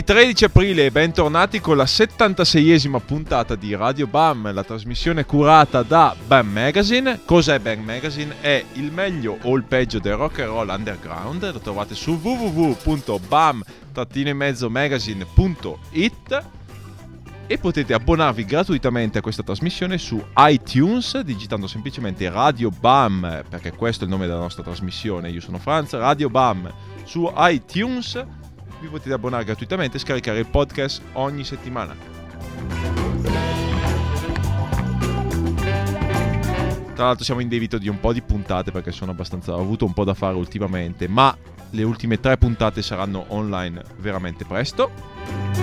Martedì 13 aprile e bentornati con la 76esima puntata di Radio BAM, la trasmissione curata da BAM Magazine. Cos'è BAM Magazine? È il meglio o il peggio del rock and roll underground. Lo trovate su www.bam-magazine.it e potete abbonarvi gratuitamente a questa trasmissione su iTunes digitando semplicemente Radio BAM, perché questo è il nome della nostra trasmissione. Io sono Franz, Radio BAM su iTunes vi potete abbonare gratuitamente e scaricare il podcast ogni settimana. Tra l'altro siamo in debito di un po' di puntate perché sono abbastanza, ho avuto un po' da fare ultimamente, ma le ultime tre puntate saranno online veramente presto.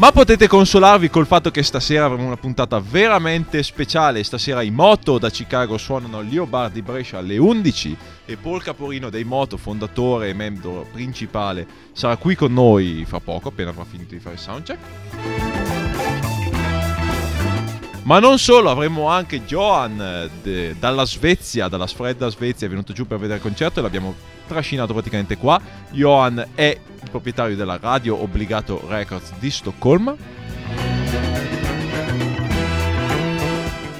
Ma potete consolarvi col fatto che stasera avremo una puntata veramente speciale. Stasera i Moto da Chicago suonano Leo Bar di Brescia alle 11 e Paul Caporino dei Moto, fondatore e membro principale, sarà qui con noi fra poco, appena avrà finito di fare il soundcheck. Ma non solo, avremo anche Johan de- dalla Svezia, dalla fredda Svezia, è venuto giù per vedere il concerto e l'abbiamo trascinato praticamente qua. Johan è il proprietario della Radio Obbligato Records di Stoccolma.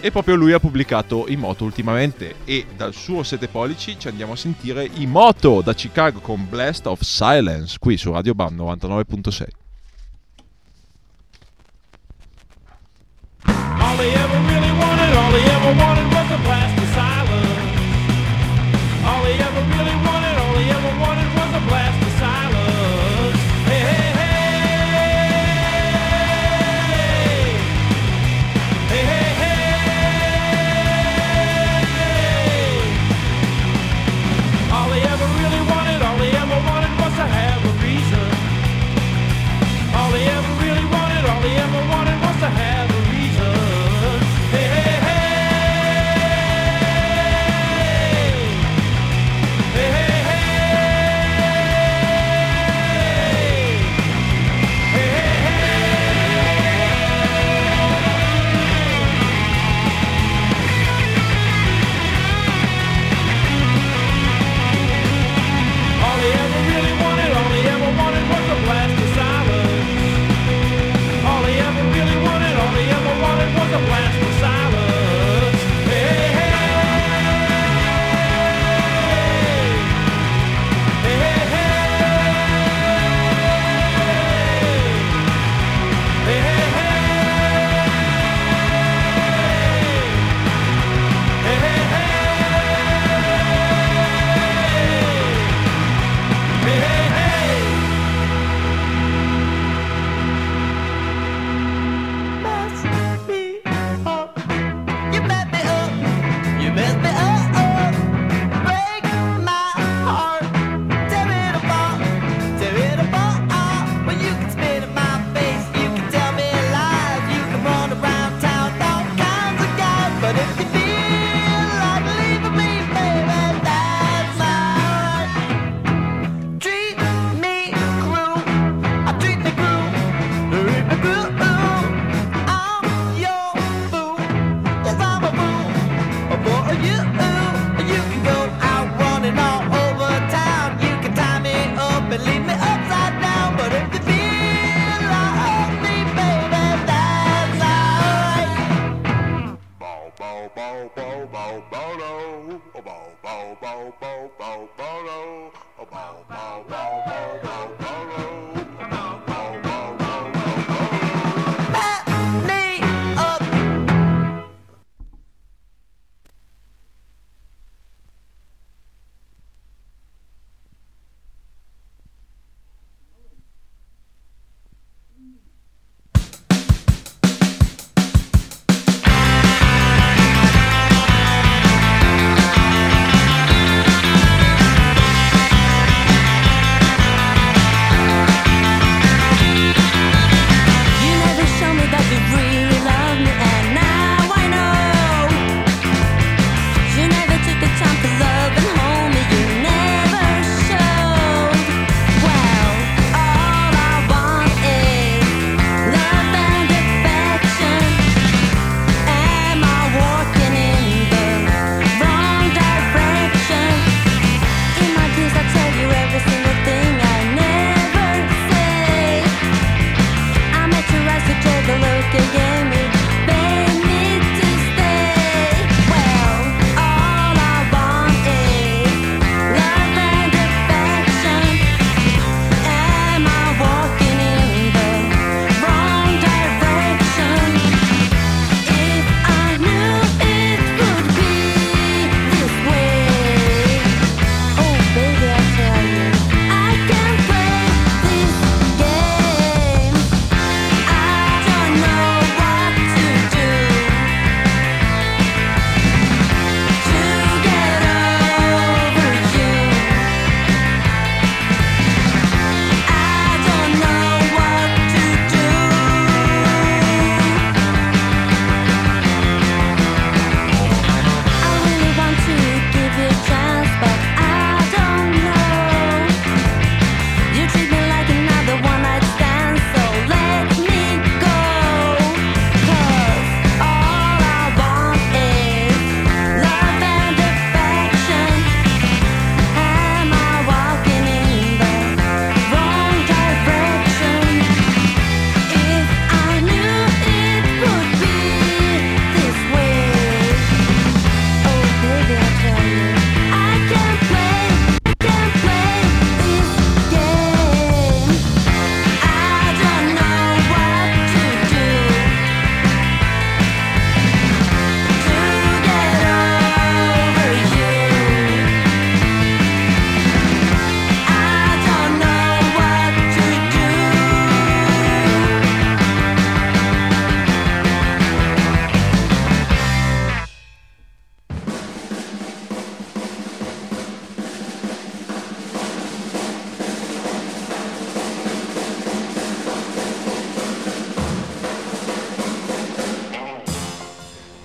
E proprio lui ha pubblicato i moto ultimamente e dal suo 7 pollici ci andiamo a sentire i moto da Chicago con Blast of Silence qui su Radio Bam 99.6. All he ever really wanted, all he ever wanted was a blast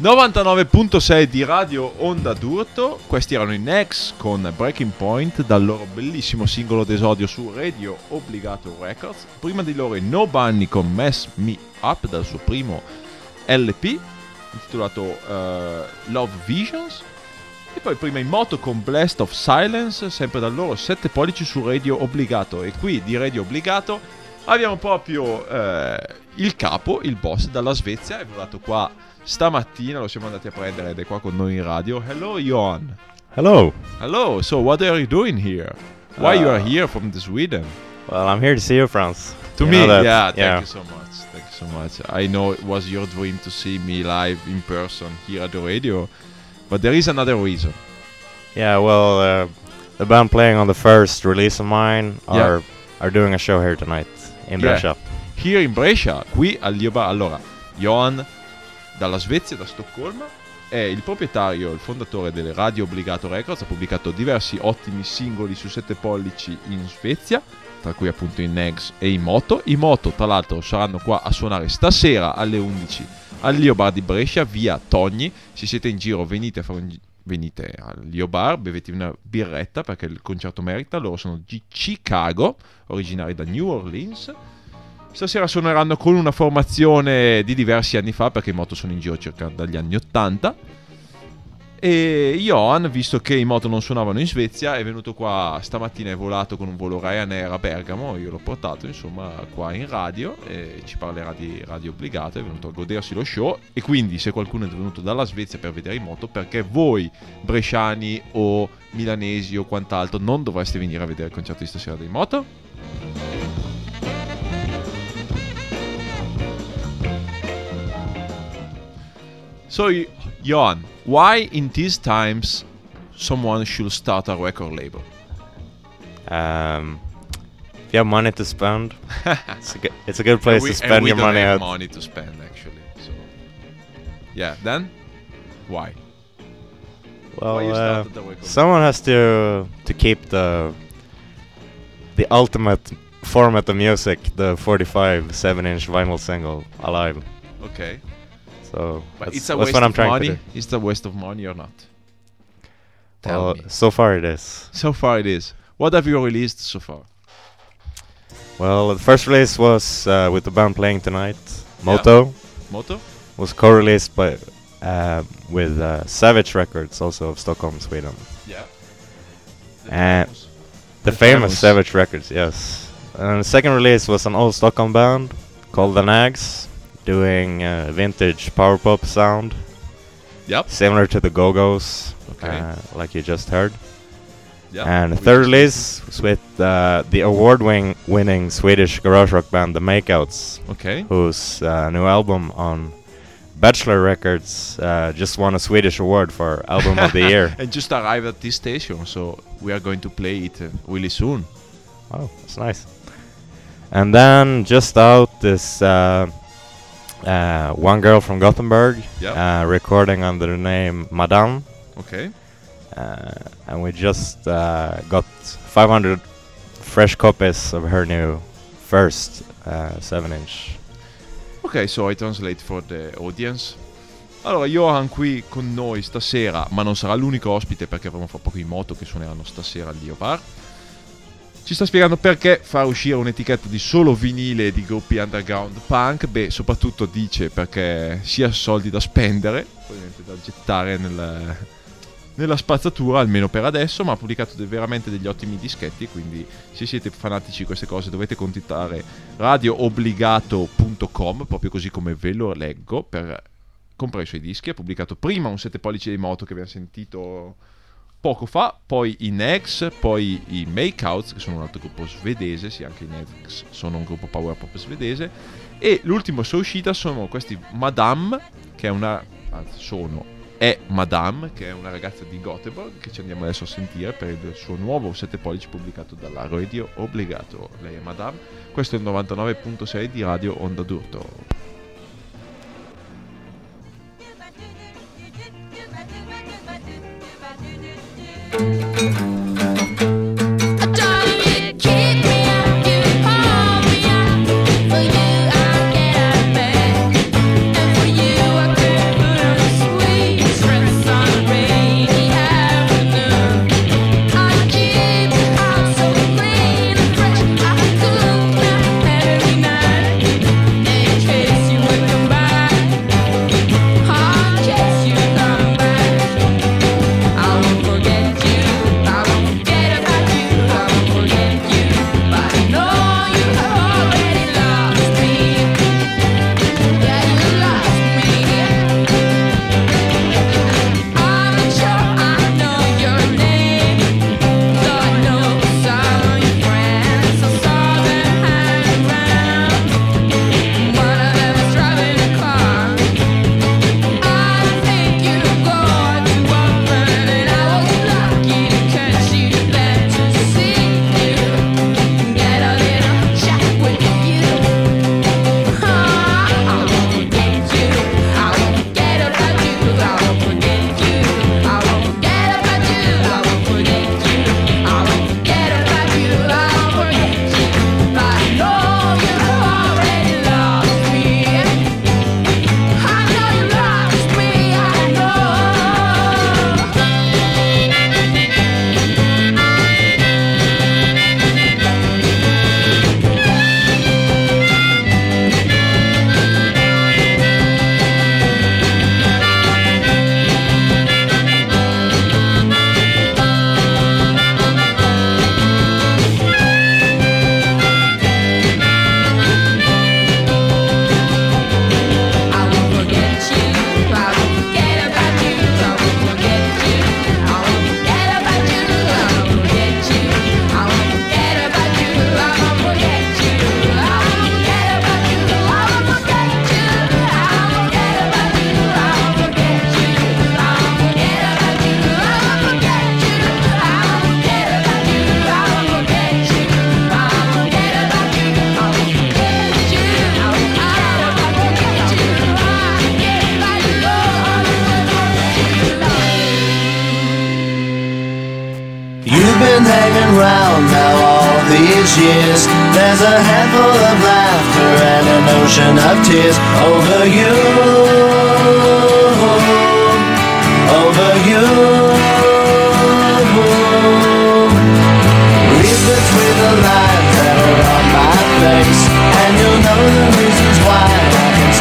99.6 di Radio Onda d'Urto, questi erano i Nex con Breaking Point dal loro bellissimo singolo d'esordio su Radio Obbligato Records. Prima di loro i No Bunny con Mess Me Up dal suo primo LP intitolato eh, Love Visions. E poi prima in moto con Blast of Silence, sempre dal loro 7 pollici su Radio Obbligato. E qui di Radio Obbligato abbiamo proprio eh, il capo, il boss dalla Svezia, è volato qua stamattina, lo siamo andati a prendere ed è qua con noi in radio. Hello Johan. Hello. Hello, so what are you doing here? Why you are Uh, here from the Sweden? Well, I'm here to see you, Franz. To You me, that, yeah, thank yeah. you so much. Thank you so much. I know it was your dream to see me live in person here at the radio, but there is another reason. Yeah, well, uh, the band playing on the first release of mine Yeah. are are doing a show here tonight in Yeah. Brescia. Here in Brescia, qui al Lio Bar. Allora, Johan dalla Svezia, da Stoccolma, è il proprietario, il fondatore delle Radio Obbligato Records, ha pubblicato diversi ottimi singoli su 7 pollici in Svezia, tra cui appunto i Negs e i Moto. I Moto, tra l'altro, saranno qua a suonare stasera alle 11 al Lio Bar di Brescia, via Togni. Se siete in giro, venite a fare un Venite al Lio Bar, bevetevi una birretta perché il concerto merita. Loro sono di Chicago, originari da New Orleans. Stasera suoneranno con una formazione di diversi anni fa, perché i moto sono in giro circa dagli anni 80. E Johan, visto che i moto non suonavano in Svezia, è venuto qua stamattina, è volato con un volo Ryanair a Bergamo, io l'ho portato insomma qua in radio e ci parlerà di radio obbligato, è venuto a godersi lo show e quindi se qualcuno è venuto dalla Svezia per vedere i moto, perché voi bresciani o milanesi o quant'altro non dovreste venire a vedere il concerto di stasera dei moto? So, Jan, why in these times someone should start a record label? Um, if you have money to spend, it's a good, it's a good place we, to spend we your don't money have at. money to spend, actually. So, yeah. Then, why? Well, why uh, started the record? someone has to to keep the the ultimate format of music, the 45 7-inch vinyl single, alive. okay, So but that's, it's a that's waste what I'm of trying money. to do. It's a waste of money or not? Tell Well, me. so far it is. So far, it is. What have you released so far? Well, the first release was uh, with the band playing tonight. Moto Moto? was co-released by uh, with uh, Savage Records, also of Stockholm, Sweden. Yeah. And The the famous famous. Savage Records, yes. And the second release was an old Stockholm band called the Nags, doing uh, vintage power pop sound, Yep. similar to the Go Go's, Okay. uh, like you just heard. yeah. and third release was with uh, the award-winning Swedish garage rock band The Makeouts. Okay. whose uh, new album on Bachelor Records uh, just won a Swedish award for Album of the Year. and just arrived at this station, so we are going to play it uh, really soon. Oh, that's nice. And then just out this uh, one girl from Gothenburg Yep. uh, recording under the name Madame. Okay. Uh, and we just uh, got 500 fresh copies of her new first uh, 7 inch. Ok, so I translate for the audience. Allora, Johan qui con noi stasera, ma non sarà l'unico ospite perché avremo fra poco i moto che suoneranno stasera al Lio Bar. Ci sta spiegando perché far uscire un'etichetta di solo vinile di gruppi underground punk. Beh, soprattutto dice perché sia soldi da spendere, ovviamente da gettare nel- nella spazzatura, almeno per adesso, ma ha pubblicato de- veramente degli ottimi dischetti, quindi se siete fanatici di queste cose dovete contattare radioobbligato.com, proprio così come ve lo leggo, per comprare i suoi dischi. Ha pubblicato prima un 7 pollici di moto che abbiamo sentito poco fa, poi i Nex, poi i Makeouts, che sono un altro gruppo svedese, sì, anche i Nex sono un gruppo power pop svedese, e l'ultimo sua uscita sono questi Madame, che è una... anzi, sono... È Madame, che è una ragazza di Gothenburg, che ci andiamo adesso a sentire per il suo nuovo 7 pollici pubblicato dalla Radio Obbligato. Lei è Madame. Questo è il 99.6 di Radio Onda d'Urto. For you,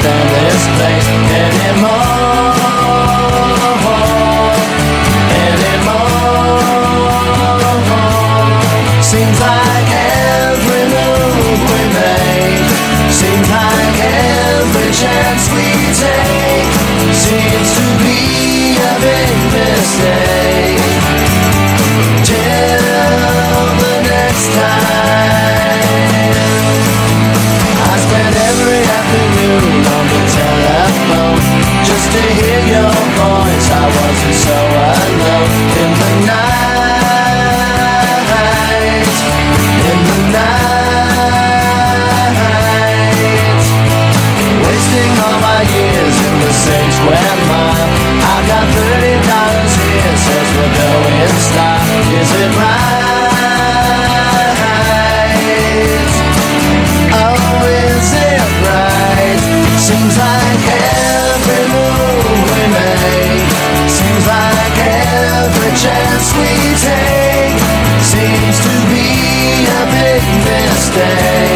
of this place anymore. I wasn't so alone in the night, in the night, wasting all my years in the same square mile. I got thirty dollars here, says we're going style. Is it right? Oh, is it right? Seems like this day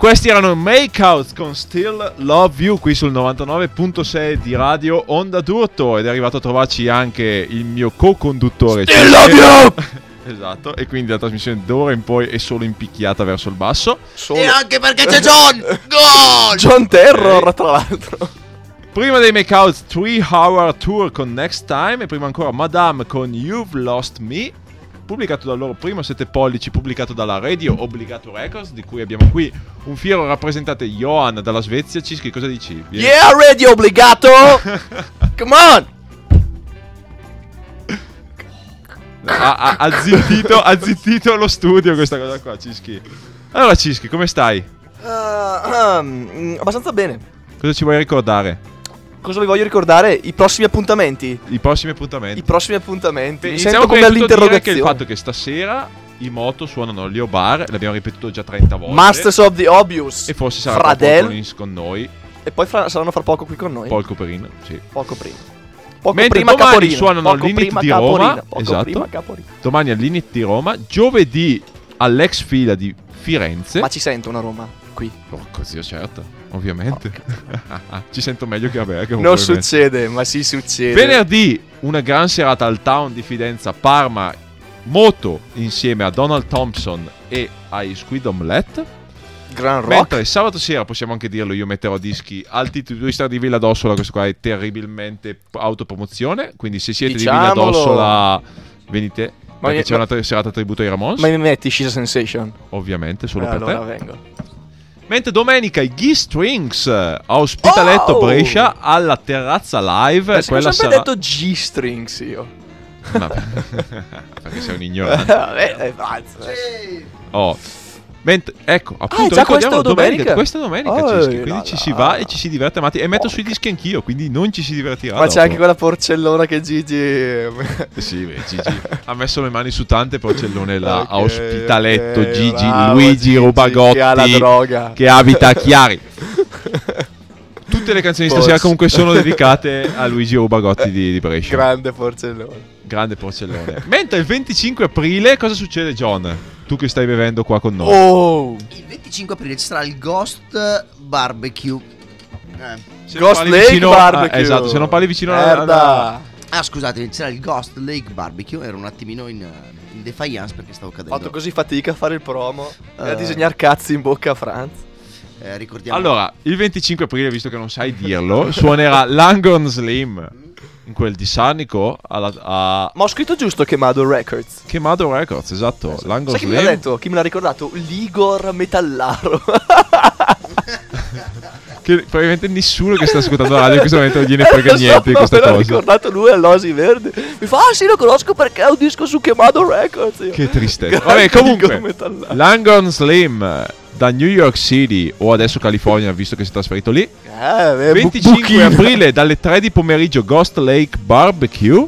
questi erano Makeout con Still Love You qui sul 99.6 di Radio Onda d'Urto ed è arrivato a trovarci anche il mio co-conduttore Still love you! Esatto, e quindi la trasmissione d'ora in poi è solo impicchiata verso il basso. E anche perché c'è John! Gol! John Terror, tra l'altro. Prima dei Makeout 3 Hour Tour con Next Time e prima ancora Madame con You've Lost Me pubblicato dal loro primo 7 pollici pubblicato dalla Radio Obbligato Records di cui abbiamo qui un fiero rappresentante Johan dalla Svezia Cischi cosa dici? Vieni. Yeah, radio obbligato! Come on! ha, ha, ha zittito, ha zittito lo studio questa cosa qua Cischi allora Cischi come stai? Uh, um, abbastanza bene. Cosa ci vuoi ricordare? Cosa vi voglio ricordare? I prossimi appuntamenti. I prossimi appuntamenti I prossimi appuntamenti. Mi Iniziamo sento come prima di tutto a dire che all'interrogazione. il fatto che stasera i moto suonano Leo Bar, l'abbiamo ripetuto già 30 volte. Masters of the Obvious. E forse sarà Fradel. Paul Collins con noi, E poi fra- saranno fra poco qui con noi. Paul Cooperino, sì. Poco prima. Poco Mentre prima domani Caporino. suonano all'Init prima di. Roma, esatto. Domani all'Init di Roma, giovedì all'ex fila di Firenze. Ma ci sento una Roma qui. Porco zio, certo, ovviamente. ci sento meglio che a me. che Non succede, ma sì succede. Venerdì una gran serata al Town di Fidenza, Parma, moto insieme a Donald Thompson e ai Squid Omelette. Gran rock. Mentre sabato sera, possiamo anche dirlo, io metterò dischi al titolo di Star di Villa d'Ossola, questo qua è terribilmente autopromozione, quindi se siete di Villa Diciamolo. d'Ossola venite, Ma perché mi- c'è ma- una tre- serata tributo ai Ramones, Ma mi metti She's Sensation. ovviamente, Eh, solo per allora te. vengo. Mentre domenica i G-Strings a Ospitaletto Oh! Brescia alla terrazza live, Penso che ho quella sempre sarà... detto G-strings io. Vabbè. perché sei un ignorante. Vabbè, dai, pazzo. Oh. Mentre, ecco, appunto, già ricordiamo questa domenica, domenica? questa domenica, Oh, Cischi, là quindi ci là. si va e ci si diverte amati. E metto sui dischi anch'io, quindi non ci si divertirà. Ma c'è dopo. anche quella porcellona che Gigi. Sì, beh, Gigi ha messo le mani su tante porcellone là a Ok, Ospitaletto. ok, Gigi, bravo, Luigi Gigi, Rubagotti che ha la droga. che abita a Chiari. Tutte le canzoni di stasera Forse. comunque sono dedicate a Luigi Rubagotti di, di Brescia. Grande porcellone. Grande porcellone. Mentre il 25 aprile cosa succede, John? Tu che stai bevendo qua con noi. Oh! Il 25 aprile ci sarà il Ghost Barbecue. Eh. Se Ghost Lake vicino- Barbecue. ah, esatto, se non parli vicino alla- Merda. Ah, scusate, c'era il Ghost Lake Barbecue. Ero un attimino in, in defiance perché stavo Ho cadendo. fatto così fatica a fare il promo e a Eh. disegnare cazzi in bocca a Franz. Eh, ricordiamo. Allora, il 25 aprile, visto che non sai dirlo, suonerà Langon Slim in quel di Sanico alla, a Ma ho scritto giusto Chemado Records. Chemado Records, esatto. Langon Sai chi me l'ha detto? Chi me l'ha ricordato? Ligor Metallaro. Che probabilmente nessuno che sta ascoltando la radio in questo momento non gliene frega niente di questa me l'ha cosa. ricordato lui all'Osi Verde. Mi fa, ah sì, lo conosco perché è un disco su Chemado Records. Io, Che tristezza. Vabbè, comunque. Langon Slim da New York City o adesso California, visto che si è trasferito lì. Eh, beh, bu- 25 buchino. aprile dalle 3 di pomeriggio Ghost Lake Barbecue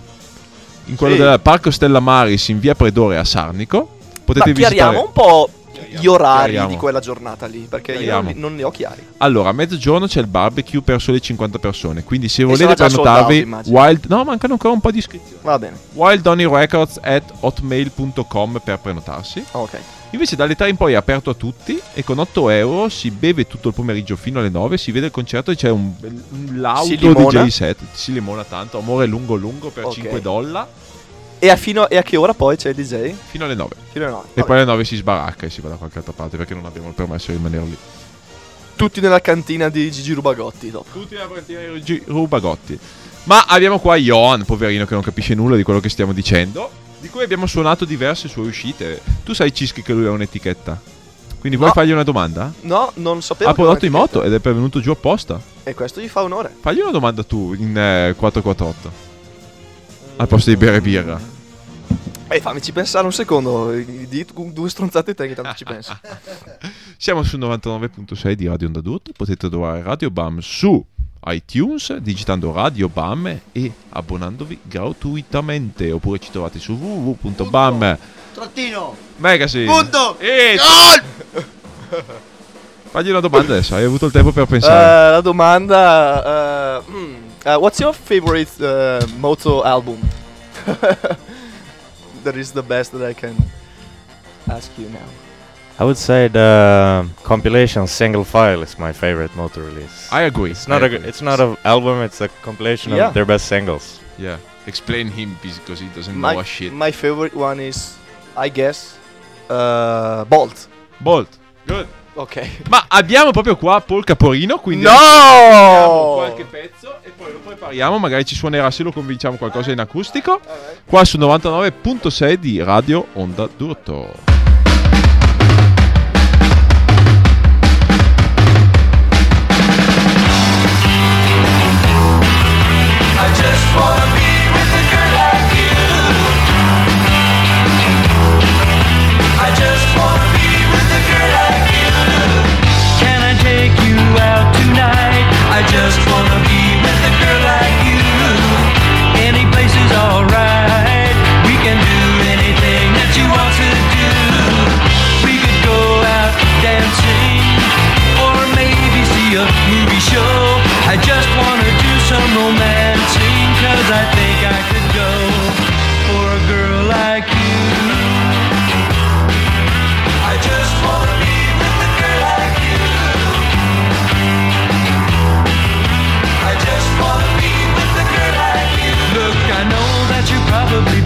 in quello Sì. del Parco Stella Maris in via Predore a Sarnico. Potete Ma visitare. un po' gli orari chiariamo. di quella giornata lì, perché io Chiariamo. non, non ne ho chiari. Allora, a mezzogiorno c'è il barbecue per sole 50 persone. Quindi se volete out, prenotarvi. Wild No, mancano ancora un po' di iscrizioni. Va bene, Wild Donny Records at hotmail.com per prenotarsi. ok. Invece dalle 3 in poi è aperto a tutti e con 8 euro si beve tutto il pomeriggio fino alle 9, si vede il concerto e c'è un, un lauto? DJ set. Si limona tanto, amore lungo lungo per Ok. 5 dollari E a, fino, e a che ora poi c'è il DJ? fino alle 9. Fino alle nove. E Vabbè. poi alle 9 si sbaracca e si va da qualche altra parte perché non abbiamo il permesso di rimanere lì. Tutti nella cantina di Gigi Rubagotti dopo. Tutti nella partita di Rugi- Rubagotti. Ma abbiamo qua Johan, poverino, che non capisce nulla di quello che stiamo dicendo. Di cui abbiamo suonato diverse sue uscite. Tu sai, Cischi, che lui ha un'etichetta. Quindi vuoi No. fargli una domanda? No, non sapevo. ha prodotto in moto ed è venuto giù apposta. E questo gli fa onore. Fagli una domanda tu in eh, 448. Al posto di bere birra. E fammici pensare un secondo. Di due stronzate te che tanto ci penso. Siamo sul 99.6 di Radio Onda d'Urto. Potete trovare Radio Bam su iTunes digitando Radio Bam e abbonandovi gratuitamente. Oppure ci trovate su www.bam Trattino. Magazine. Punto. E Gol! fagli una domanda adesso. Hai avuto il tempo per pensare. Eh, la domanda. eh, mm, eh, what's your favorite eh, moto album? that is the best that I can ask you now. I would say the compilation single file is my favorite motor release. I agree. It's not I a g- agree. it's not an album. It's a compilation Yeah. of their best singles. Yeah. Explain him because he doesn't My, know a shit. my favorite one is, I guess, uh, Bolt. Bolt. Good. Ok. Ma abbiamo proprio qua Paul Caporino, quindi No! qualche pezzo e poi lo prepariamo, magari ci suonerà se lo convinciamo qualcosa in acustico. Qua su 99.6 di Radio Onda d'Urto. I think I could go for a girl like you. I just wanna be with a girl like you. I just wanna be with a girl like you. Look, I know that you're probably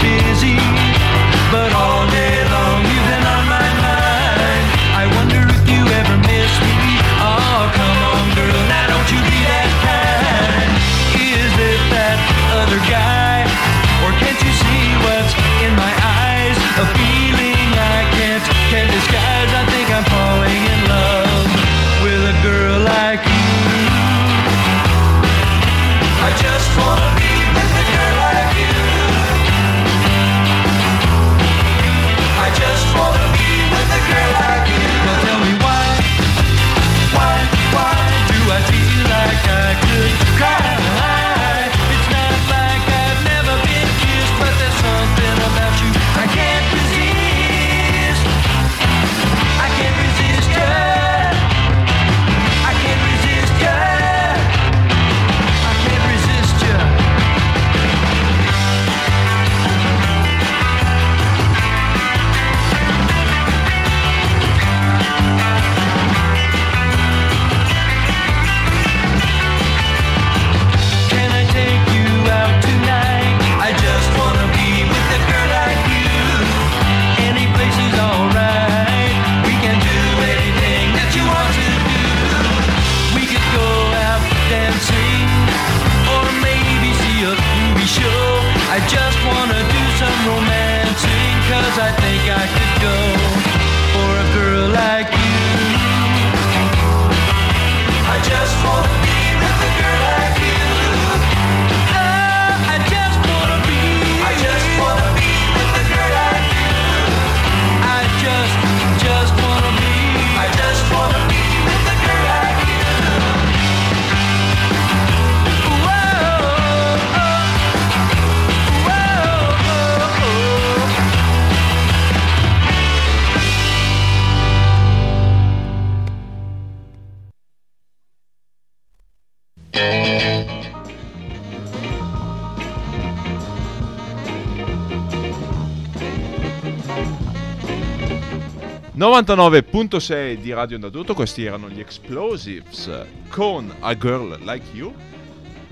99.6 di Radio Onda d'Urto, questi erano gli Explosives con A Girl Like You.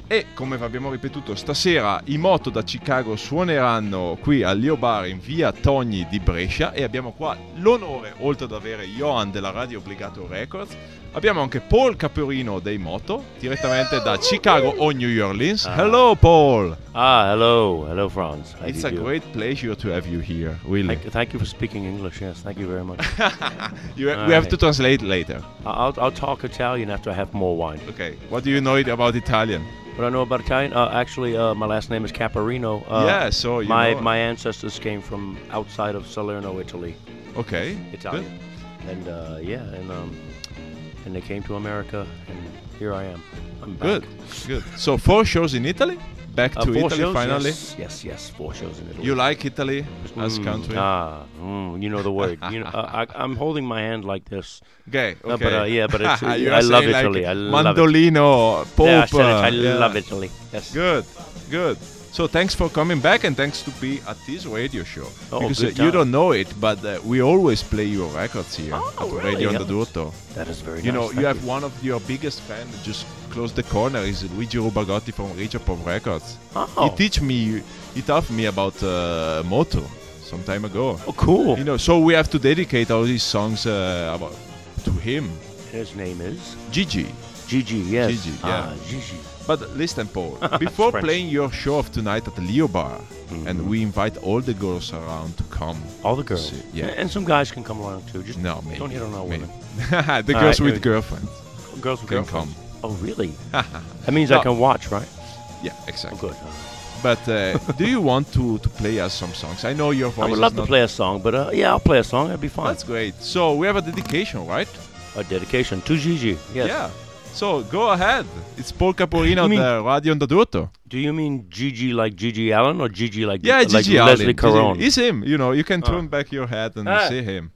E come abbiamo ripetuto, stasera i moto da Chicago suoneranno qui al Leo Bar in via Togni di Brescia e abbiamo qua l'onore, oltre ad avere Johan della Radio Obbligato Records, abbiamo anche Paul Caporino dei Moto, direttamente da Chicago o New Orleans. Ah. Hello Paul! Ah, hello, hello, Franz. How It's a do? great pleasure to have you here, really. Thank, thank you for speaking English. Yes, thank you very much. You, we have to translate later. I'll, I'll talk Italian after I have more wine. Okay, what do you know about Italian? What I know about Italian? Uh, actually, uh, my last name is Caparino. Uh, Yeah, so my know- my ancestors came from outside of Salerno, Italy. Okay, Italian. And uh, yeah, and um, and they came to America, and here I am. I'm back. Good, good. So four shows in Italy, back Uh, to Italy shows? finally. Yes, yes, yes, four shows in Italy. You like Italy as Mm, country? Ah, mm, you know the word. you know, uh, I, I'm holding my hand like this. Okay, Uh, okay. but uh, yeah, but it's, I love like Italy. I love it. Mandolino, Pope. Yeah, I it. I yeah. love Italy. Yes. Good, good. So thanks for coming back and thanks to be at this radio show. Oh, because good uh, you don't know it, but uh, we always play your records here Oh, at really? Radio Yeah. That is very You know, nice, you thank have one of your biggest fans just close the corner is Luigi Rubagotti from Pop Records. Oh. He teach me, he taught me about uh, moto some time ago. Oh, cool. You know, so we have to dedicate all these songs uh, about to him. His name is Gigi. Gigi. Yes. Gigi, yeah. Ah, Gigi. But listen, Paul, before playing your show of tonight at the Lio Bar, Mm-hmm. and we invite all the girls around to come. All the girls. See, yeah. And some guys can come along too. Just No, maybe. don't hit on our maybe. women. the All girls right, with girlfriends. Girls with can girlfriends. come. Oh, really? that means I can watch, right? Yeah, exactly. Oh, good. But uh, do you want to, to play us some songs? I know your voice I would love to play a song, but uh, yeah, I'll play a song. That'd be fun. That's great. So we have a dedication, right? A dedication to Gigi. Yes. Yeah. So go ahead. It's Paul Caporino You mean- Radio Andadurto. Do you mean Gigi like Gigi Allen or Gigi like Yeah, like Gigi Leslie Allen. Caron? Gigi- It's him. You know, you can Ah. turn back your head and Ah. see him.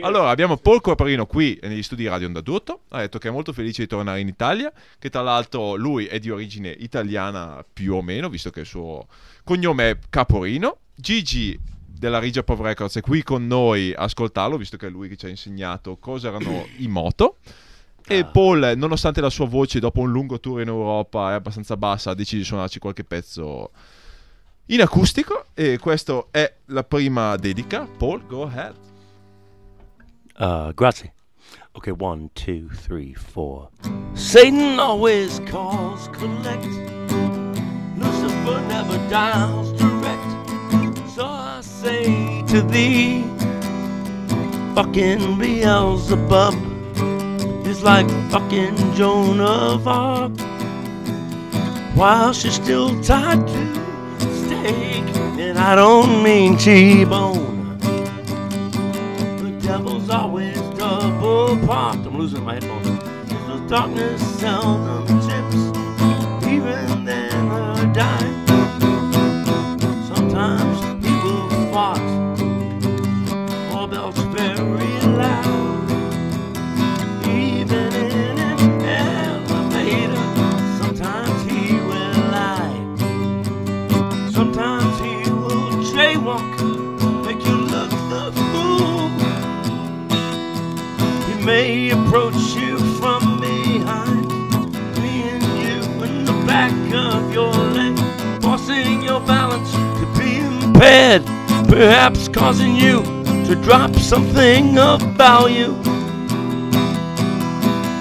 Allora, abbiamo Paul Caparino qui negli studi di Radio Andadurto. Ha detto che è molto felice di tornare in Italia. Che tra l'altro lui è di origine italiana più o meno, visto che il suo cognome è Caporino. Gigi della Rigia Pop Records è qui con noi a ascoltarlo, visto che è lui che ci ha insegnato cosa erano i moto. E Paul, nonostante la sua voce dopo un lungo tour in Europa è abbastanza bassa, ha deciso di suonarci qualche pezzo in acustico. E questa è la prima dedica. Paul, go ahead. Uh, grazie. Okay, one, two, three, four. Satan always calls collect. Lucifer never dials direct. So I say to thee, fucking Beelzebub is like fucking Joan of Arc. While she's still tied to the stake, and I don't mean T-bone. The devil's always double parked. I'm losing my headphones. The darkness seldom may approach you from behind, and you in the back of your leg, forcing your balance to be impaired, perhaps causing you to drop something of value.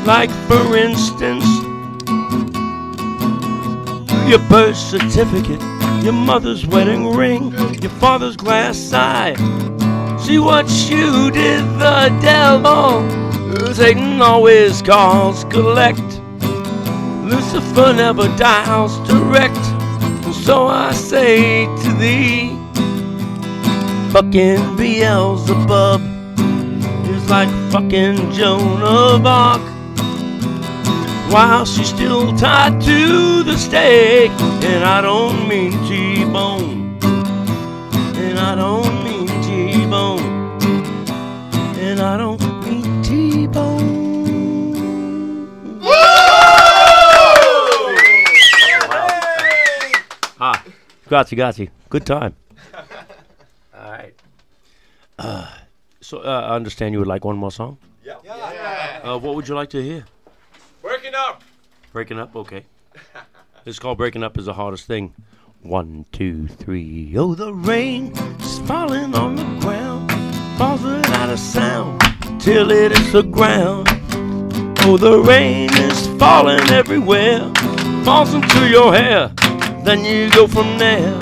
Like, for instance, your birth certificate, your mother's wedding ring, your father's glass eye. See what you did, the devil. Satan always calls collect. Lucifer never dials direct. So I say to thee, fucking Beelzebub is like fucking Joan of Arc. While she's still tied to the stake, and I don't mean T-bone, and I don't mean T-bone, and I don't Ah, grazie, grazie. Good time. All right. Uh, so uh, I understand you would like one more song. Yeah. Uh, what would you like to hear? Breaking up. Breaking up, okay. It's called Breaking Up is the hardest thing. One, two, three. Oh, the rain is falling on the ground, falls without a sound till it hits the ground. Oh, the rain is falling everywhere, falls into your hair, then you go from there.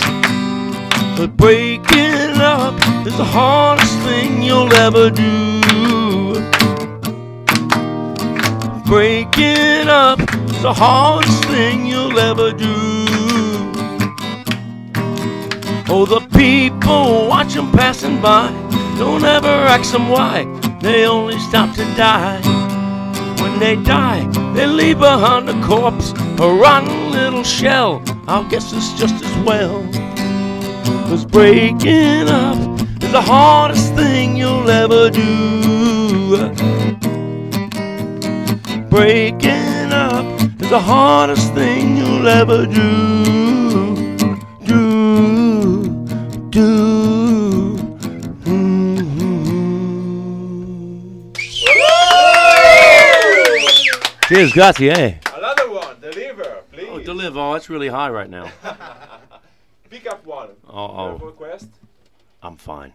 But breaking up is the hardest thing you'll ever do. Breaking up is the hardest thing you'll ever do. Oh, the people watch 'em passing by. Don't ever ask them why. They only stop to die. When they die, they leave behind a corpse, a rotten little shell. I guess it's just as well. Cause breaking up is the hardest thing you'll ever do. Breaking up is the hardest thing you'll ever do. Do, do. Cheers, grazie. Eh? Another one, deliver, please. Oh, deliver. Oh, that's really high right now. Pick up one. Oh, oh. request? I'm fine.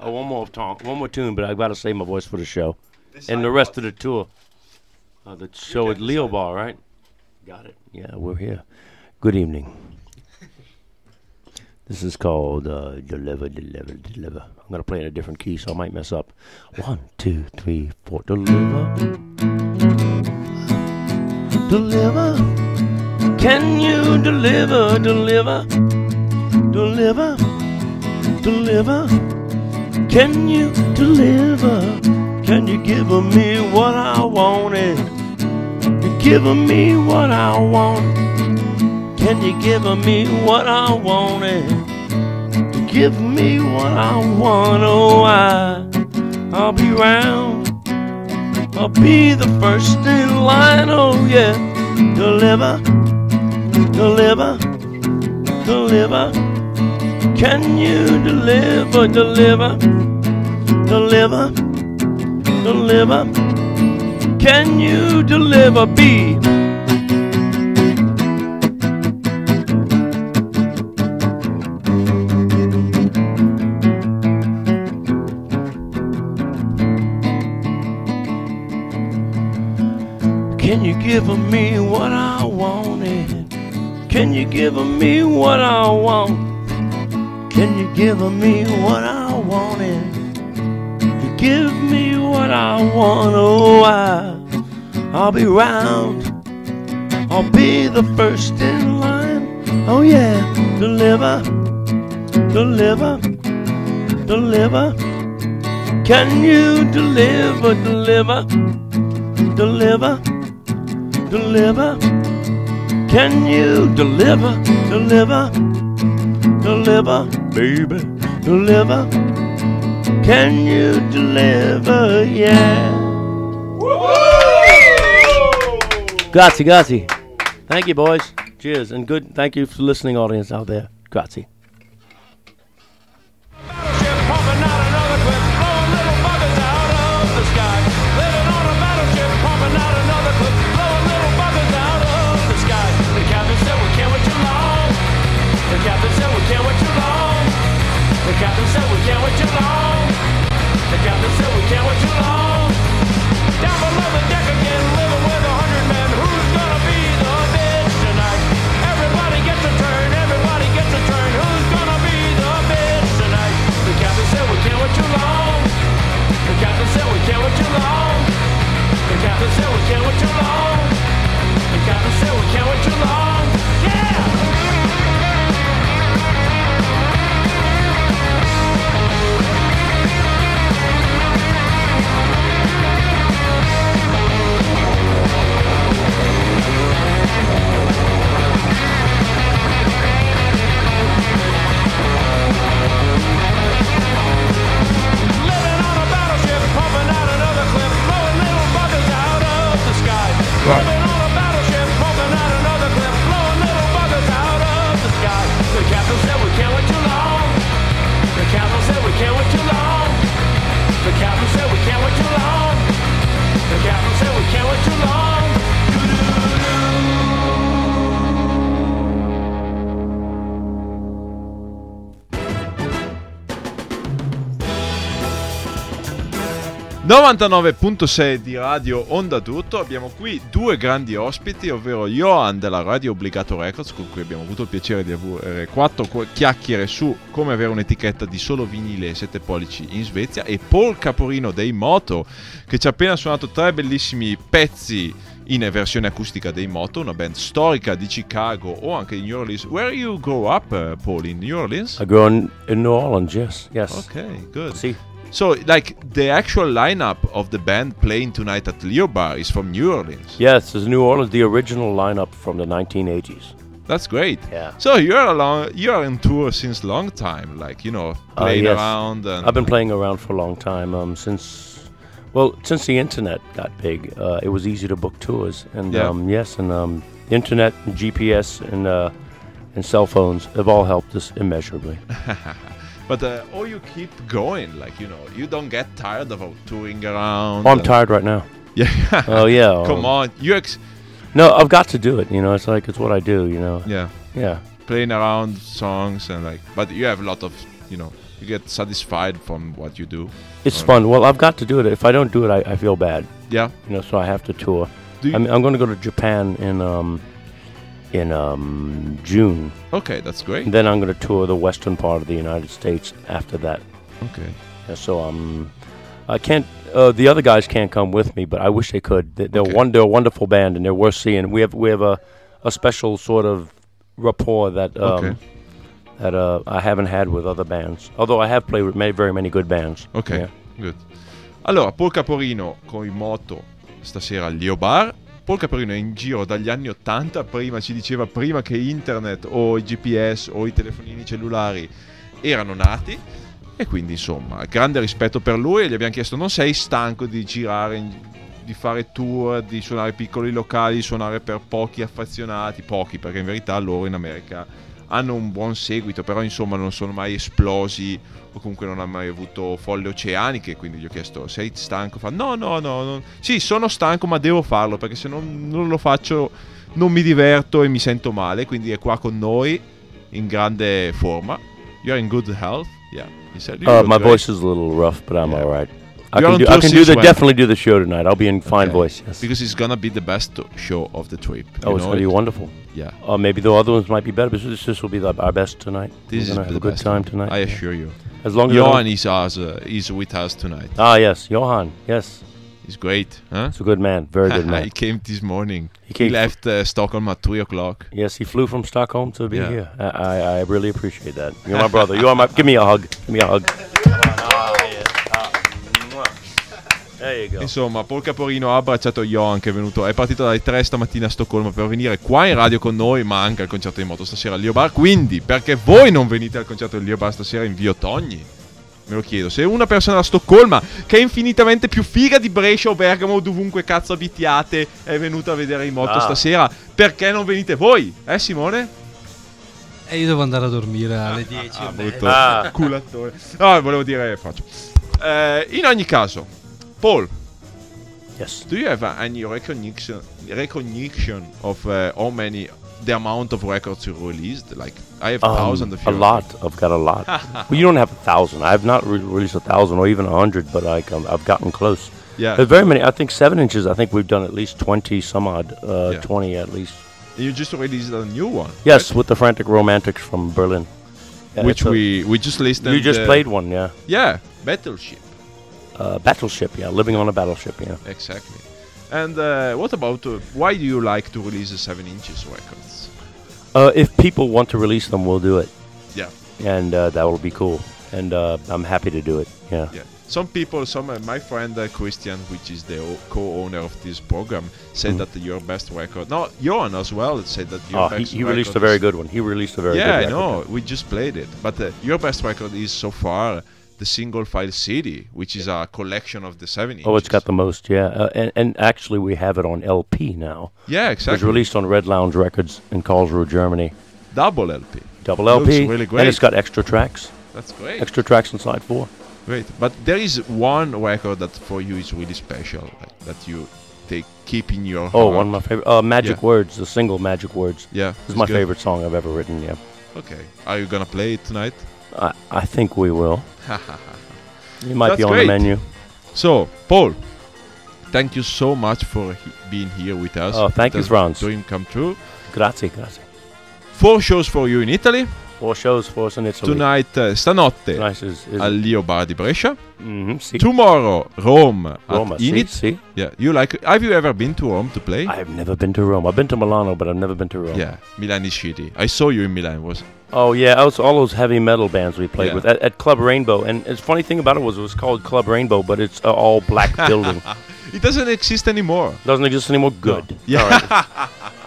Oh, one more time, one more tune, but I've got to save my voice for the show Decide and the rest of the tour. Uh, the show at Lio Bar, right? Got it. Yeah, we're here. Good evening. This is called uh, Deliver, Deliver, Deliver. I'm going to play in a different key, so I might mess up. One, two, three, four. Deliver. Deliver. Can you deliver, deliver, deliver, deliver? Can you deliver? Can you give me what I wanted? You give me what I want. Can you give me what I wanted? You give me what I want. Oh, I, I'll be round. I'll be the first in line. Oh, yeah. Deliver, deliver, deliver. Can you deliver, deliver, deliver, deliver? Can you deliver, B? Give me what I wanted? Can you give me what I want? Can you give me what I wanted? You give me what I want, oh I, I'll be round. I'll be the first in line. Oh yeah, deliver, deliver, deliver. Can you deliver, deliver, deliver, deliver? Can you deliver, deliver, deliver, baby, deliver? Can you deliver, yeah? Grazie, grazie. Thank you, boys. Cheers, and good. Thank you for listening, audience out there. Grazie. Sì. 99.6 di Radio Onda d'Urto, abbiamo qui due grandi ospiti, ovvero Johan della Radio Obbligato Records, con cui abbiamo avuto il piacere di avere quattro qu- chiacchiere su come avere un'etichetta di solo vinile e 7 pollici in Svezia, e Paul Caporino dei Moto, che ci ha appena suonato tre bellissimi pezzi in versione acustica dei Moto, una band storica di Chicago o anche di New Orleans. Where you grow up, uh, Paul? In New Orleans? I grew in, in New Orleans, yes, yes. Okay, good. See, So, like, the actual lineup of the band playing tonight at Lio Bar is from New Orleans. yes, it's New Orleans, the original lineup from the 1980s. That's great. Yeah. So you're along, you're on tour since long time, like you know, Uh, playing yes. around and I've been playing around for a long time. Um, since, well, since the internet got big, uh, it was easy to book tours. And Yeah. um, yes, and um, internet, and GPS, and uh, and cell phones have all helped us immeasurably. But uh, or you keep going, like you know, you don't get tired of touring around. Oh, I'm tired right now. Yeah. Oh yeah. Come um, on, you ex- No, I've got to do it. You know, it's like it's what I do. You know. yeah, Yeah. playing around songs and like, but you have a lot of, you know, you get satisfied from what you do. It's fun. Well, I've got to do it. If I don't do it, I, I feel bad. Yeah. You know, so I have to tour. Do you- I'm, I'm going to go to Japan in um in um June. Okay, that's great. And then I'm going to tour the western part of the United States after that. Okay. Yeah, so um, I can't. Uh, the other guys can't come with me, but I wish they could. They, they're Okay. one. They're a wonderful band, and they're worth seeing. We have we have a, a special sort of rapport that um, Okay. that uh, I haven't had with other bands. Although I have played with many, very many good bands. Ok, Yeah. good. Allora, Paul Caporino con i moto stasera al Lio Bar. Paul Caporino è in giro dagli anni 80, prima ci diceva prima che internet o i GPS o i telefonini cellulari erano nati. E quindi insomma, grande rispetto per lui. E gli abbiamo chiesto non sei stanco di girare, di fare tour, di suonare piccoli locali, di suonare per pochi affezionati, pochi perché in verità loro in America hanno un buon seguito, però insomma non sono mai esplosi o comunque non hanno mai avuto folle oceaniche, quindi gli ho chiesto sei stanco? Fa no, no, no, no. sì sono stanco ma devo farlo perché se non, non lo faccio non mi diverto e mi sento male, quindi è qua con noi in grande forma. You're in good health? Yeah. He said, "You Uh, my great." voice is a little rough, but I'm all right. I can do. I can do the definitely do the show tonight. I'll be in fine Okay. voice. Yes. Because it's gonna be the best show of the trip. Oh, it's to be wonderful. Yeah. Uh, maybe the other ones might be better, but this, this will be the, our best tonight. This We're is gonna have the a good best time tonight. I assure you. As long as Johan is, uh, is with us tonight. Ah, yes, Johan. Yes, He's great, huh? he's a good man. Very good man. he came this morning. He came He, left uh, Stockholm at three o'clock. Yes, he flew from Stockholm to be Yeah. here. I, I, I really appreciate that. You're my brother. You are my. Give me a hug. Give me a hug. Insomma, Paul Caporino ha abbracciato Johan che è venuto, è partito dalle 3 stamattina a Stoccolma per venire qua in radio con noi, ma anche al concerto di moto stasera al Lio Bar. Quindi, perché voi non venite al concerto del Lio Bar stasera in Via Togni? Me lo chiedo. Se una persona da Stoccolma, che è infinitamente più figa di Brescia o Bergamo o dovunque cazzo abitiate, è venuta a vedere in moto Ah. stasera, perché non venite voi? Eh Simone? E io devo andare a dormire alle 10. Ah, e brutto mezza. culattone. No, volevo dire faccio. Eh, in ogni caso, Paul. Yes. Do you have uh, any recognition recognition of uh, how many the amount of records you released? Like I have Um, thousands of a lot. I've got a lot. well, you don't have a thousand. I've not re- released a thousand or even a hundred, but like um, I've gotten close. Yeah. There's very many. I think seven inches. I think we've done at least twenty some odd. Uh, Yeah. Twenty at least. You just released a new one. Yes, with the Frantic Romantics from Berlin. Yeah, Which a- we we just listened. You just played one, yeah. Yeah, Battleship. Uh, battleship, yeah. Living on a battleship, yeah. Exactly. And uh, what about uh, why do you like to release the seven inches records? Uh, if people want to release them, we'll do it. Yeah. And uh, that will be cool. And uh, I'm happy to do it. Yeah. Yeah. Some people, some uh, my friend uh, Christian, which is the o- co-owner of this program, said Mhm. that your best record. No, Johan as well said that your Oh, he, best he released a very good one. He released a very yeah, good I know. We just played it, but uh, your best record is so far the single file CD, which is a collection of the seven inches. Oh, it's got the most, yeah. Uh, and, and actually, we have it on LP now. Yeah, exactly. It was released on Red Lounge Records in Karlsruhe, Germany. double LP. Double LP. really And it's got extra tracks. That's great. Extra tracks inside four. Great, but there is one record that for you is really special, like, that you take keep in your Oh, heart. one of my favorite. Uh, Magic Yeah. Words, the single Magic Words. Yeah, it's is my good. favorite song I've ever written, yeah. Okay, are you gonna play it tonight? I, I think we will. It might be That's on the great. menu. So, Paul, thank you so much for he- being here with us. Oh, thank It you, Franz. Dream come true. Grazie, grazie. Four shows for you in Italy. Four shows for us in Italy. Tonight, uh, stanotte, Tonight is- is- al Lio Bar di Brescia. Mhm, sì. Tomorrow, Rome, Roma, at Init. sì. Yeah, you like? Have you ever been to Rome to play? I've never been to Rome. I've been to Milano, but I've never been to Rome. Yeah, Milan is shitty. I saw you in Milan. Was Oh yeah, it was all those heavy metal bands we played Yeah. with at, at Club Rainbow. And the funny thing about it was it was called Club Rainbow, but it's uh, all black building. it doesn't exist anymore. Doesn't exist anymore. Good. Yeah.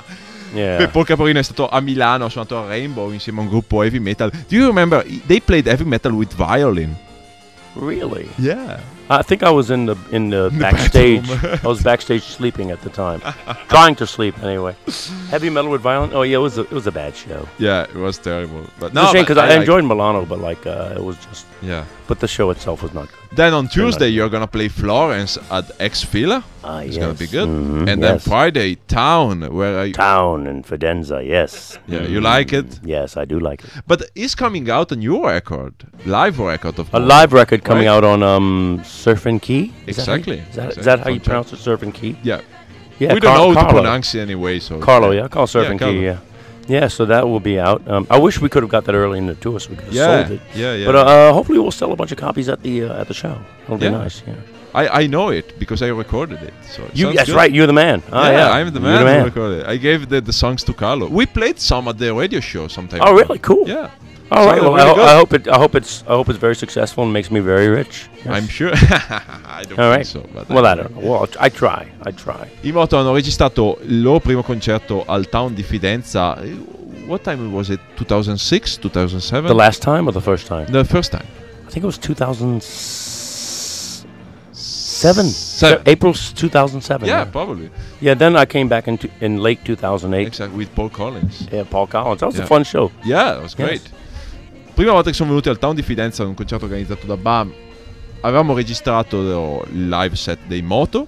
Yeah. Beh, Paul Caporino è stato a Milano, ha suonato a Rainbow insieme a un gruppo heavy metal. Do you remember? They played heavy metal with violin. Really? Yeah. I think I was in the in the backstage. I was backstage sleeping at the time, trying to sleep anyway. Heavy metal with violin. Oh yeah, it was a, it was a bad show. Yeah, it was terrible. But It's no, a shame because I, like- enjoyed Milano, but like uh, it was just Yeah. But the show itself was not good. Then on Tuesday you're gonna play Florence at X Villa. Ah, it's gonna be yes. good. Mhm, And then yes. Friday Town, where you? Town and Fidenza, yes. Yeah, you like it? Yes, I do like it. But is coming out a new record, live record of A course, live record coming right? out on um, Surf and Key. Is that how you- Exactly. Is that, is Exactly. that how you pronounce it? Surf and Key. Yeah. Yeah. We don't know how to Carlo. pronounce it anyway, so Carlo, yeah, call Surf Yeah, and Carlo. Key, yeah. Yeah, so that will be out. Um, I wish we could have got that early in the tour so we could have Yeah, sold it. yeah, yeah. But uh, hopefully we'll sell a bunch of copies at the uh, at the show. It'll be nice. Yeah. I, I know it because I recorded it. So it you, that's good. right. You're the man. Ah, yeah, I'm the man, the who man. recorded it. I gave the, the songs to Carlo. We played some at the radio show sometime. Oh, ago. really? Cool. Yeah. All right. Well, I, ho- I hope it. I hope it's. I hope it's very successful and makes me very rich. I'm sure. I don't All think right. so. Well, I don't know. Well, I try. I try. I Moto hanno registrato il loro primo concerto al Town di Fidenza. eh, What time was it? 2006, 2007? The last time or the first time? The first time. I think it was 2007. Seven. April 2007. Yeah, probably. Yeah, then I came back in, t- in late 2008. Exactly, with Paul Collins. Yeah, Paul Collins. That was Yeah. a fun show. Yeah, that was great. Prima volta che sono venuti al Town di Fidenza ad un concerto organizzato da BAM, avevamo registrato il live set dei Moto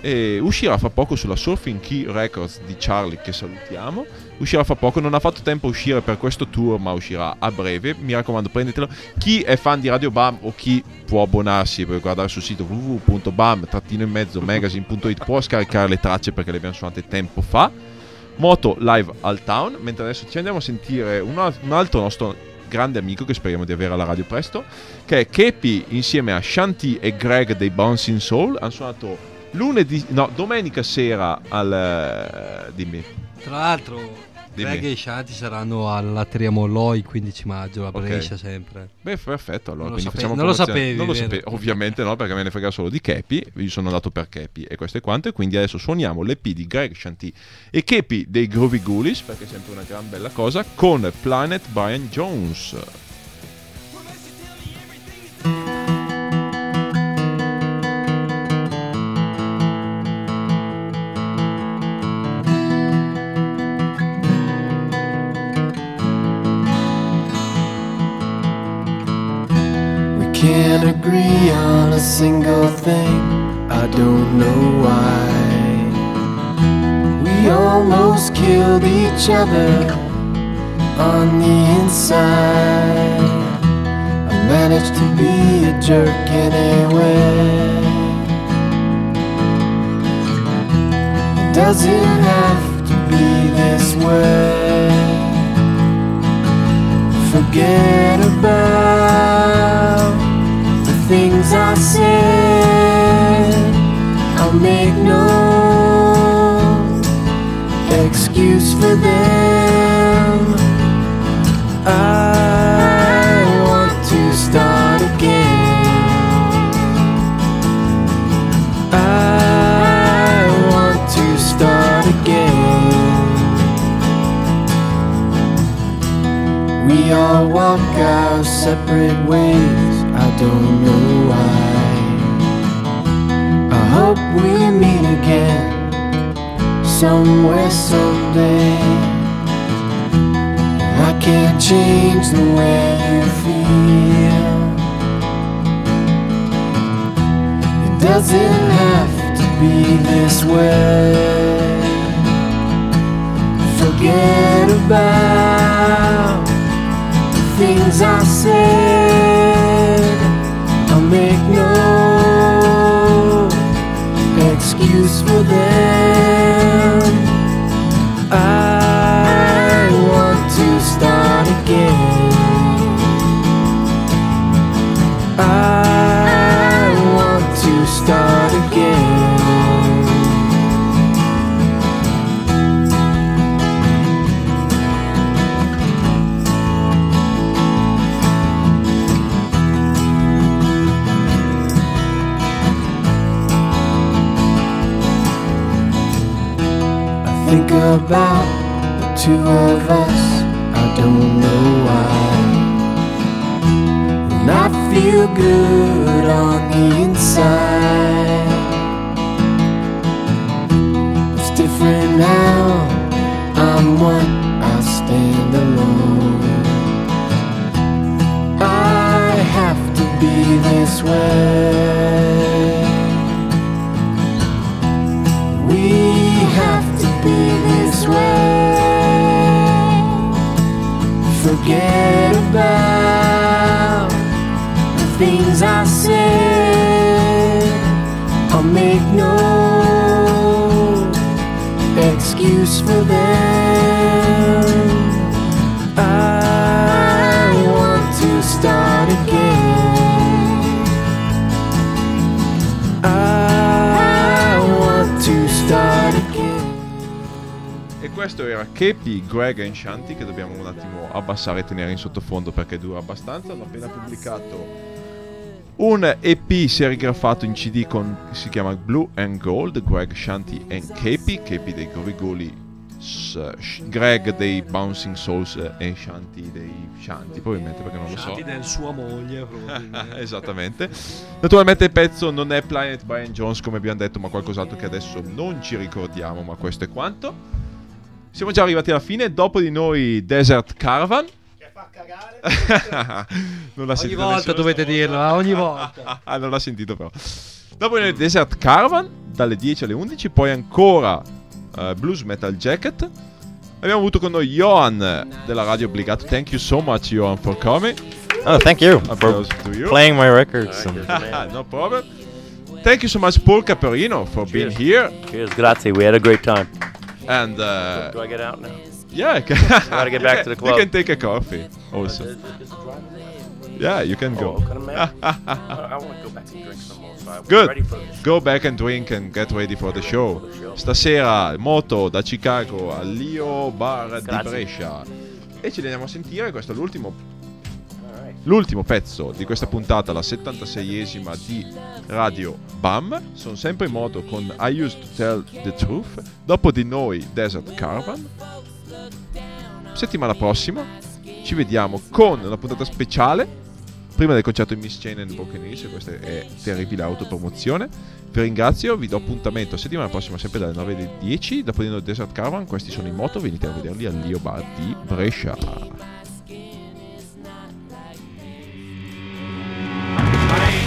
e uscirà fra poco sulla Surfing Key Records di Charlie che salutiamo. Uscirà fra poco, non ha fatto tempo a uscire per questo tour, ma uscirà a breve. Mi raccomando, prendetelo. Chi è fan di Radio BAM o chi può abbonarsi per guardare sul sito www.bam-magazine.it può scaricare le tracce perché le abbiamo suonate tempo fa. Moto live al town, mentre adesso ci andiamo a sentire un altro nostro grande amico che speriamo di avere alla radio presto, che è Kepi insieme a Shanti e Greg dei Bouncing Soul. Hanno suonato lunedì, no, domenica sera al... eh, dimmi. Tra l'altro, Dimmi. Greg e Shanti saranno all'Atria Mollo il 15 maggio a. Brescia sempre. Beh, perfetto. Allora, Non lo sape- non lo sapevi, Non lo sapevo, ovviamente no, perché me ne frega solo di Kepi. Io sono andato per Kepi e questo è quanto. E quindi adesso suoniamo l'EP di Greg Shanti e Kepi dei Groovy Ghoulies, perché è sempre una gran bella cosa, con Planet Brian Jones. Can't agree on a single thing. I don't know why. We almost killed each other on the inside. I managed to be a jerk anyway. It Does it have to be this way? Forget about things I said. I'll make no excuse for them. I want to start again. I want to start again. We all walk our separate ways. Don't know why. I hope we meet again somewhere someday. I can't change the way you feel. It doesn't have to be this way. Forget about the things I said. Make no excuse for them. about the two of us. I don't know why. And I feel good on the inside. It's different now. I'm one. I stand alone. I have to be this way. We have to be way. Forget about questo era Kepi, Greg e Shanti che dobbiamo un attimo abbassare e tenere in sottofondo perché dura abbastanza. Hanno appena pubblicato un EP serigrafato in CD con si chiama Blue and Gold, Greg Shanti e Kepi, Kepi dei Gorigoli, Greg dei Bouncing Souls e Shanti dei Shanti, probabilmente perché non lo so. Shanti del sua moglie, probabilmente. Esattamente. Naturalmente il pezzo non è Planet Brian Jones come abbiamo detto, ma qualcos'altro che adesso non ci ricordiamo, ma questo è quanto. Siamo già arrivati alla fine, dopo di noi Desert Caravan. non l'ha Ogni sentito volta nessuno dovete stavolta. dirlo, eh, ogni volta. ah, non l'ha sentito però. Dopo di noi Desert Caravan, dalle 10 alle 11, poi ancora eh, Blues Metal Jacket. Abbiamo avuto con noi Johan della Radio Obbligato. Thank you so much Johan for coming. Oh, thank you for Applause to you. playing my records. no problem. Thank you so much, Paul Caperino, for being here. Cheers, grazie. We had a great time. And uh, Do I get out now? yeah, Gotta get back to the You club. can take a coffee also. Yeah, you can go. Oh, can I? I, want to go back and drink some more. So Good. Go back and drink and get ready for the show. Stasera moto da Chicago al Lio Bar di Grazie. Brescia. E ci andiamo a sentire, questo è l'ultimo L'ultimo pezzo di questa puntata, la 76esima di Radio BAM. Sono sempre in moto con I Used to Tell the Truth. Dopo di noi Desert Caravan. Settimana prossima ci vediamo con una puntata speciale. Prima del concerto di Miss Chain and the Buccaneers, e questa è terribile autopromozione. Vi ringrazio, vi do appuntamento settimana prossima sempre dalle 9 alle 10. Dopo di noi Desert Caravan, questi sono in moto, venite a vederli al Lio Bar di Brescia.